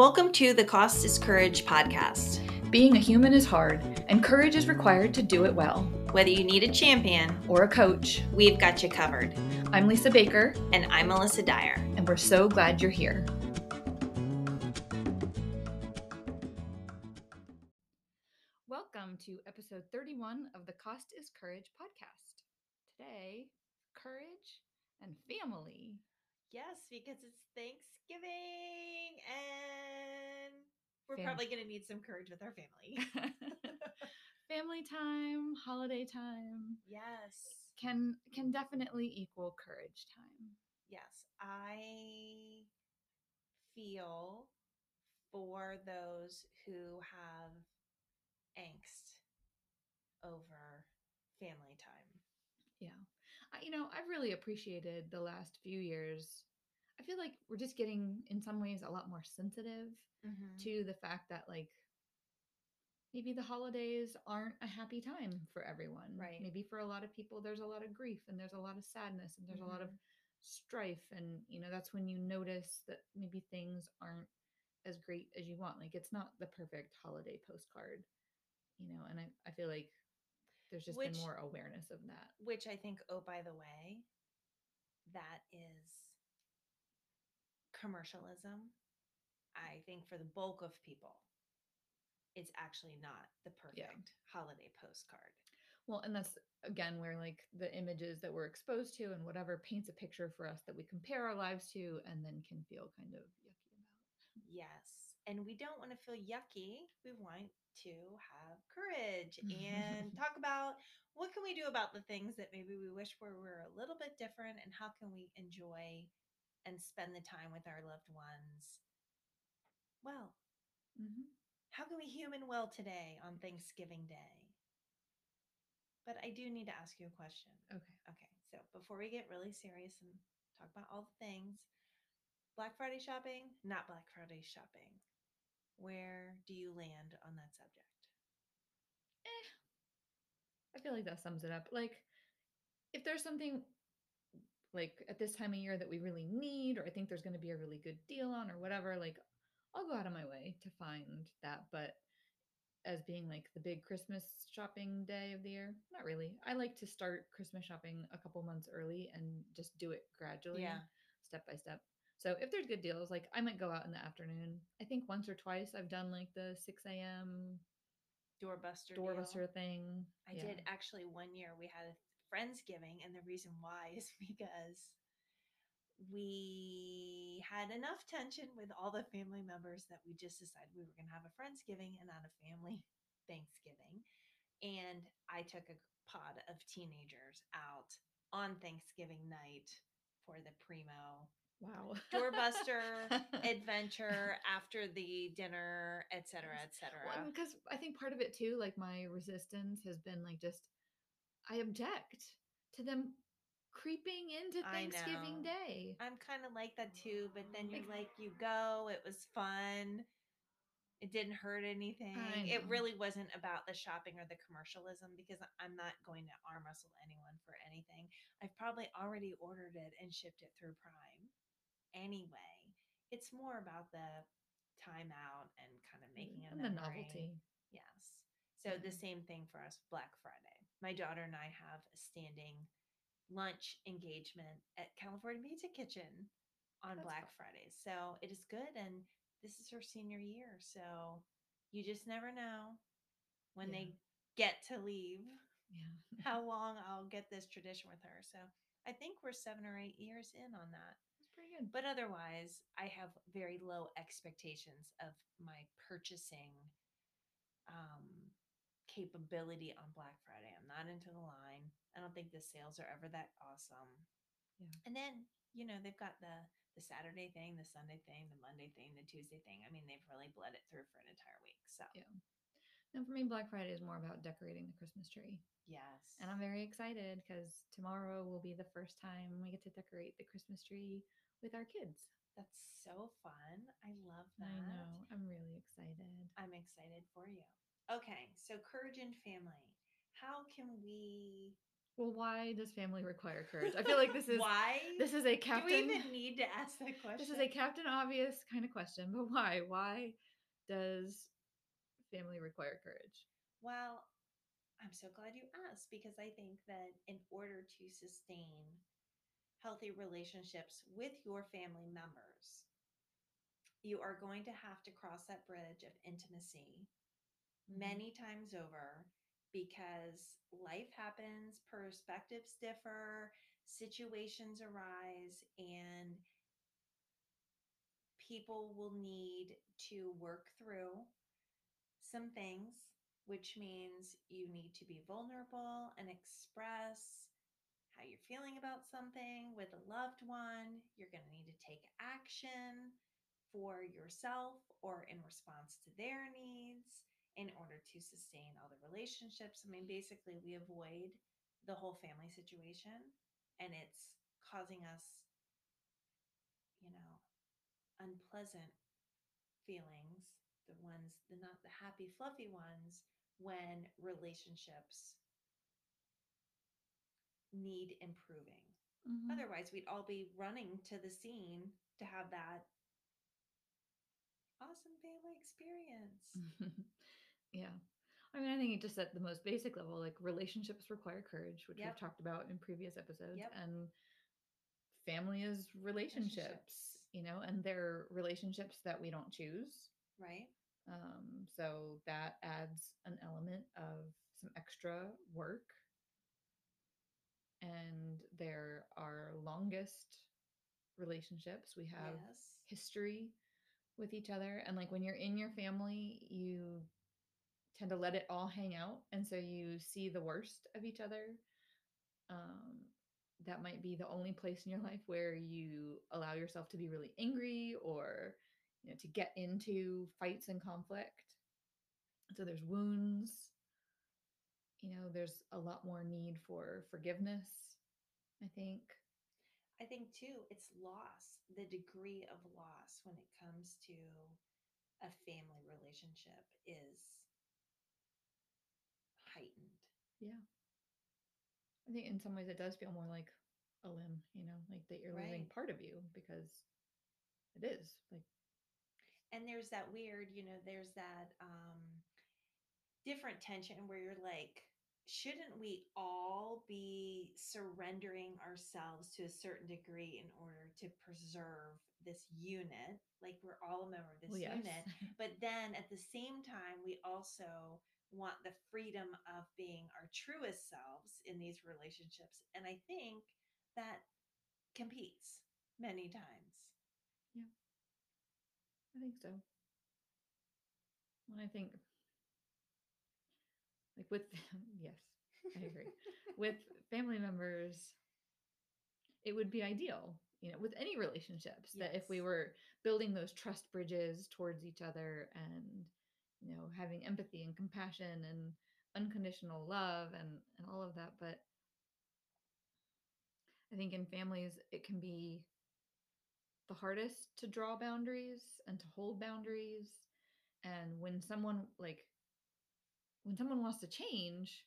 Welcome to the Cost is Courage podcast. Being a human is hard, and courage is required to do it well. Whether you need a champion Or a coach. we've got you covered. I'm Lisa Baker, And I'm Melissa Dyer. and we're so glad you're here. Welcome to episode 31 of the Cost is Courage podcast. Today, courage and family. Yes, because it's Thanksgiving and we're Fam- probably going to need some courage with our family. family time, holiday time yes. can can definitely equal courage time. Yes. I feel for those who have angst over family time. Yeah. I, you know, I've really appreciated the last few years. I feel like we're just getting, in some ways, a lot more sensitive Mm-hmm. to the fact that, like, maybe the holidays aren't a happy time for everyone. Right. Maybe for a lot of people, there's a lot of grief and there's a lot of sadness and there's a lot of strife. And, you know, that's when you notice that maybe things aren't as great as you want. Like, it's not the perfect holiday postcard, you know, and I, I feel like there's just Which- been more awareness of that. which I think, oh, by the way, that is commercialism. I think for the bulk of people, it's actually not the perfect Yeah. holiday postcard. Well, and that's again where like the images that we're exposed to and whatever paints a picture for us that we compare our lives to and then can feel kind of yucky about. Yes. And we don't want to feel yucky. We want to have courage and talk about what can we do about the things that maybe we wish were, were a little bit different and how can we enjoy and spend the time with our loved ones well Mhm. How can we human well today on Thanksgiving Day? But I do need to ask you a question. Okay. Okay, so before we get really serious and talk about all the things, Black Friday shopping, not Black Friday shopping. Where do you land on that subject? Eh. I feel like that sums it up. Like if there's something like at this time of year that we really need or I think there's going to be a really good deal on or whatever, like I'll go out of my way to find that, but as being like the big Christmas shopping day of the year, not really. I like to start Christmas shopping a couple months early and just do it gradually, Yeah. step by step. So if there's good deals, like I might go out in the afternoon. I think once or twice I've done like the 6 a.m. Doorbuster. deal. doorbuster thing. I Yeah. did actually one year we had a Friendsgiving, and the reason why is because we had enough tension with all the family members that we just decided we were going to have a Friendsgiving and not a family Thanksgiving. And I took a pod of teenagers out on Thanksgiving night for the primo Wow. doorbuster adventure after the dinner, et cetera, et cetera. because I think part of it too, like my resistance has been like just I object to them creeping into Thanksgiving. Day. I'm kind of like that too, but then you're Like- like, you go, it was fun. It didn't hurt anything. It really wasn't about the shopping or the commercialism because I'm not going to arm wrestle anyone for anything. I've probably already ordered it and shipped it through Prime anyway. It's more about the time out and kind of making a the memory. novelty. Yes. So the same thing for us Black Friday. My daughter and I have a standing lunch engagement at California Pizza Kitchen on That's Black fun. Friday. So it is good and this is her senior year. So you just never know when Yeah. they get to leave Yeah. how long I'll get this tradition with her. So I think we're 7 or 8 years in on that. That's pretty good. But otherwise, I have very low expectations of my purchasing um, capability on Black Friday. I'm not into the line. I don't think the sales are ever that awesome. Yeah. And then, you know, they've got the the Saturday thing, the Sunday thing, the Monday thing, the Tuesday thing. I mean, they've really bled it through for an entire week. So, Yeah. And for me, Black Friday is more about decorating the Christmas tree. yes. And I'm very excited because tomorrow will be the first time we get to decorate the Christmas tree with our kids. That's so fun. I love that. I know. I'm really excited. I'm excited for you. Okay, so courage and family. How can we Well, why does family require courage? I feel like this is why this is a captain. do we even need to ask that question? This is a captain obvious kind of question, but why? Why does family require courage? Well, I'm so glad you asked because I think that in order to sustain healthy relationships with your family members, you are going to have to cross that bridge of intimacy. Mm-hmm. many times over because life happens, perspectives differ, situations arise, and people will need to work through some things, which means you need to be vulnerable and express how you're feeling about something with a loved one. You're going to need to take action for yourself or in response to their needs in order to sustain all the relationships. I mean, basically, we avoid the whole family situation and it's causing us, you know, unpleasant feelings, the ones, the not the happy, fluffy ones, when relationships need improving. Mhm. Otherwise, we'd all be running to the scene to have that awesome family experience. yeah. I mean, I think just at the most basic level, like relationships require courage, which Yep. we've talked about in previous episodes. Yep. And family is relationships, Relationships. you know, and they're relationships that we don't choose. Right? Um, so that adds an element of some extra work. And there are longest relationships. We have yes. history with each other. And like when you're in your family, you tend to let it all hang out. And so you see the worst of each other. Um, that might be the only place in your life where you allow yourself to be really angry or you know to get into fights and conflict so there's wounds you know there's a lot more need for forgiveness i think I think too, it's loss, the degree of loss when it comes to a family relationship is heightened. i think in some ways it does feel more like a limb you know like that you're losing part of you because it is like and there's that weird you know there's that um different tension where you're like shouldn't we all be surrendering ourselves to a certain degree in order to preserve this unit? Like we're all a member of this well yes. unit but then at the same time we also want the freedom of being our truest selves in these relationships and i think that competes many times Yeah. I think so. And I think, like with yes, I agree. with family members, it would be ideal, you know, with any relationships that if we were building those trust bridges towards each other and you know having empathy and compassion and unconditional love and and all of that, but I think in families it can be the hardest to draw boundaries and to hold boundaries and when someone like when someone wants to change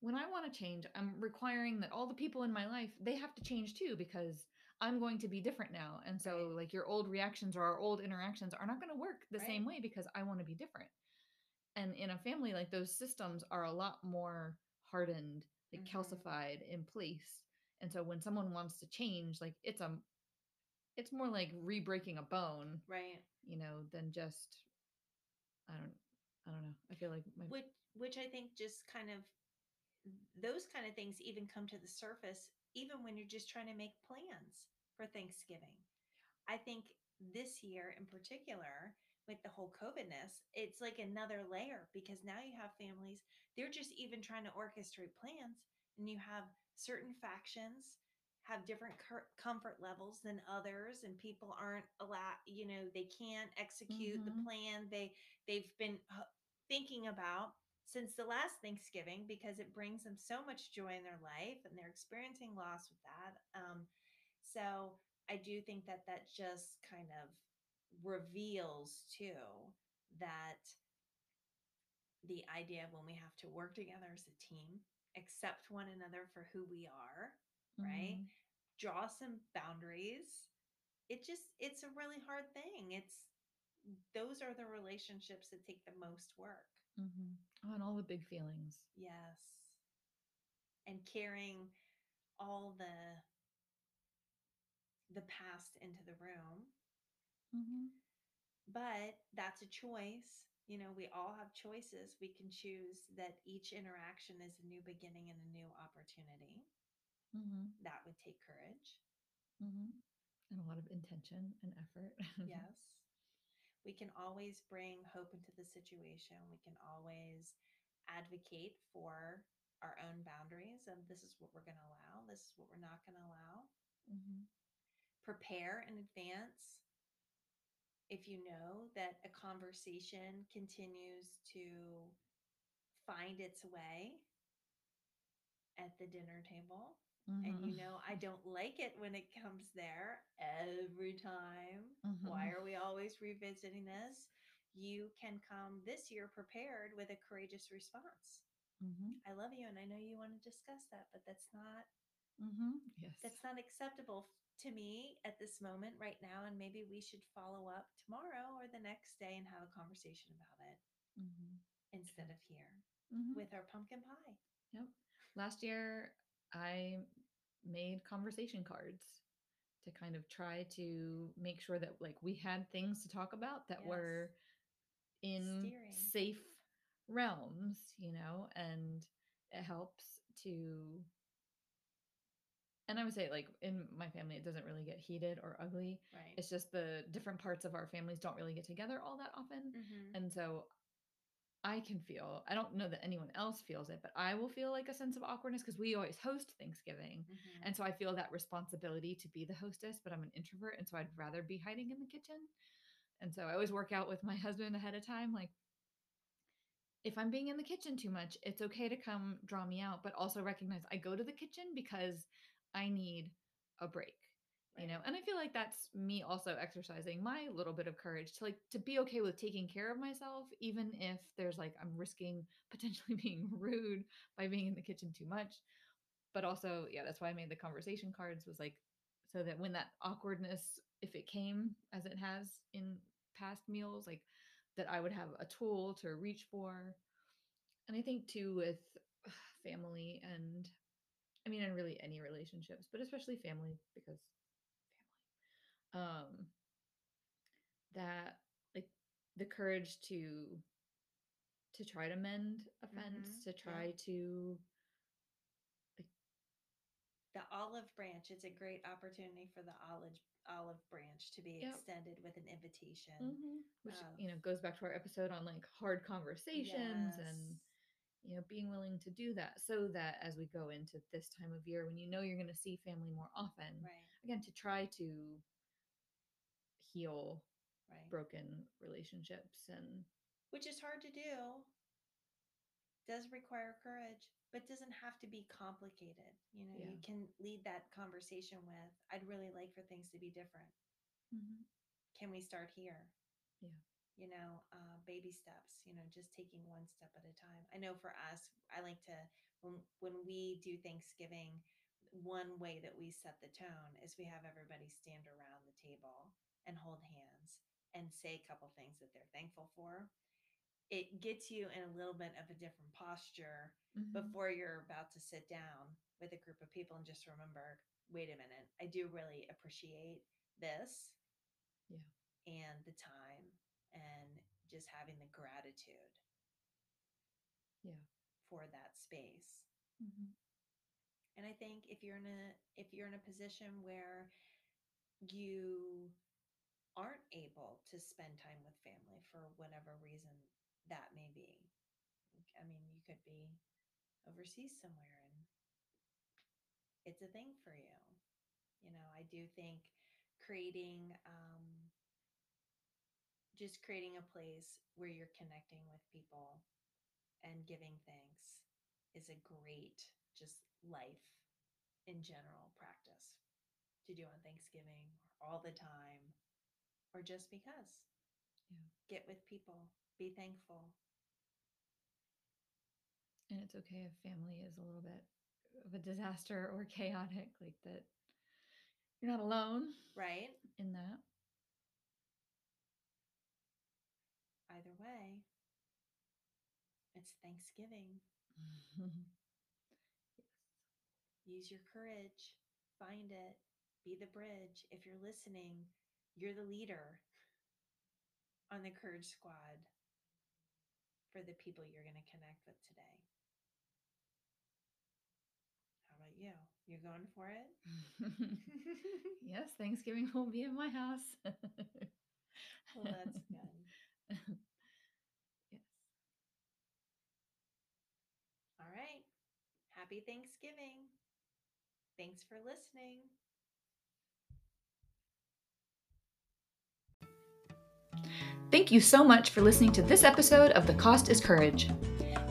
when i want to change i'm requiring that all the people in my life they have to change too because i'm going to be different now. And so Right. like your old reactions or our old interactions are not going to work the same way because i want to be different. And in a family like those systems are a lot more hardened like Mhm. calcified in place. And so when someone wants to change like it's a it's more like re-breaking a bone right. you know than just i don't i don't know. I feel like my which which I think just kind of those kind of things even come to the surface even when you're just trying to make plans for Thanksgiving. I think this year in particular with the whole covidness it's like another layer because now you have families they're just even trying to orchestrate plans and you have certain factions have different comfort levels than others and people aren't allowed you know they can't execute Mhm. the plan they they've been thinking about since the last Thanksgiving because it brings them so much joy in their life and they're experiencing loss with that. Um, so I do think that that just kind of reveals too that the idea of when we have to work together as a team accept one another for who we are, right? Mhm. Draw some boundaries. It just, it's a really hard thing. It's, those are the relationships that take the most work. Mhm. Oh, and all the big feelings. Yes. And carrying all the the past into the room. Mhm. But that's a choice. You know, we all have choices. We can choose that each interaction is a new beginning and a new opportunity. Mhm. That would take courage. Mhm. And a lot of intention and effort. Yes. We can always bring hope into the situation. We can always advocate for our own boundaries of this is what we're going to allow, this is what we're not going to allow. Mhm. Prepare in advance if you know that a conversation continues to find its way at the dinner table and you know I don't like it when it comes there every time. Mhm. Why are we always revisiting this? You can come this year prepared with a courageous response. Mhm. I love you and I know you want to discuss that, but that's not Mhm. Yes. that's not acceptable to me at this moment right now and maybe we should follow up tomorrow or the next day and have a conversation about it Mhm. instead of here Mhm. with our pumpkin pie. Yep. Last year, I made conversation cards to kind of try to make sure that like we had things to talk about that Yes. were in Steering. safe realms, you know, and it helps to and I would say like in my family it doesn't really get heated or ugly. Right. It's just the different parts of our families don't really get together all that often. Mhm. And so I can feel, I don't know that anyone else feels it, but I will feel like a sense of awkwardness because we always host Thanksgiving. Mhm. And so I feel that responsibility to be the hostess, but I'm an introvert. And so I'd rather be hiding in the kitchen. And so I always work out with my husband ahead of time. Like, if I'm being in the kitchen too much, it's okay to come draw me out, but also recognize I go to the kitchen because I need a break you know and i feel like that's me also exercising my little bit of courage to like to be okay with taking care of myself even if there's like i'm risking potentially being rude by being in the kitchen too much. But also yeah that's why i made the conversation cards was like so that when that awkwardness if it came as it has in past meals like that i would have a tool to reach for. And i think too with family and i mean and really any relationships but especially family because um that like the courage to to try to mend offense Mhm, to yeah. try to The olive branch it's a great opportunity for the olive olive branch to be Yep. extended with an invitation. Mhm. which of- you know goes back to our episode on like hard conversations and you know being willing to do that so that as we go into this time of year when you know you're going to see family more often Right. again to try to heal Right. broken relationships and Which is hard to do. Does require courage, but doesn't have to be complicated. You know, you can lead that conversation with, I'd really like for things to be different. Can we start here? Yeah. You know, uh, baby steps, you know, just taking one step at a time. I know for us, I like to, when, when we do Thanksgiving, one way that we set the tone is we have everybody stand around the table and hold hands and say a couple things that they're thankful for. It gets you in a little bit of a different posture Mhm. before you're about to sit down with a group of people and just remember wait a minute i do really appreciate this Yeah. and the time and just having the gratitude Yeah. for that space Mhm. and i think if you're in a if you're in a position where you to spend time with family for whatever reason that may be. I mean you could be overseas somewhere and it's a thing for you. You know i do think creating um, just creating a place where you're connecting with people and giving thanks is a great just life in general practice. To do on thanksgiving or all the time or just because Yeah. get with people be thankful And it's okay if family is a little bit of a disaster or chaotic, like that you're not alone Right? in that. Either way, it's Thanksgiving. Use your courage. Find it. Be the bridge. If you're listening, you're the leader on the Courage Squad for the people you're going to connect with today. How about you? You're going for it? yes, Thanksgiving will be in my house. well, that's good. yes. All right. Happy Thanksgiving. Thanks for listening. Thank you so much for listening to this episode of The Cost is Courage.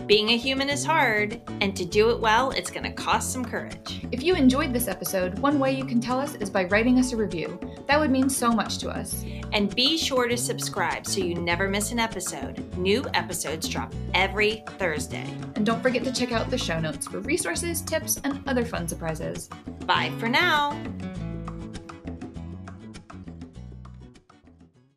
Being a human is hard, and to do it well, it's going to cost some courage. If you enjoyed this episode, one way you can tell us is by writing us a review. That would mean so much to us. And be sure to subscribe so you never miss an episode. New episodes drop every Thursday. And don't forget to check out the show notes for resources, tips, and other fun surprises. Bye for now.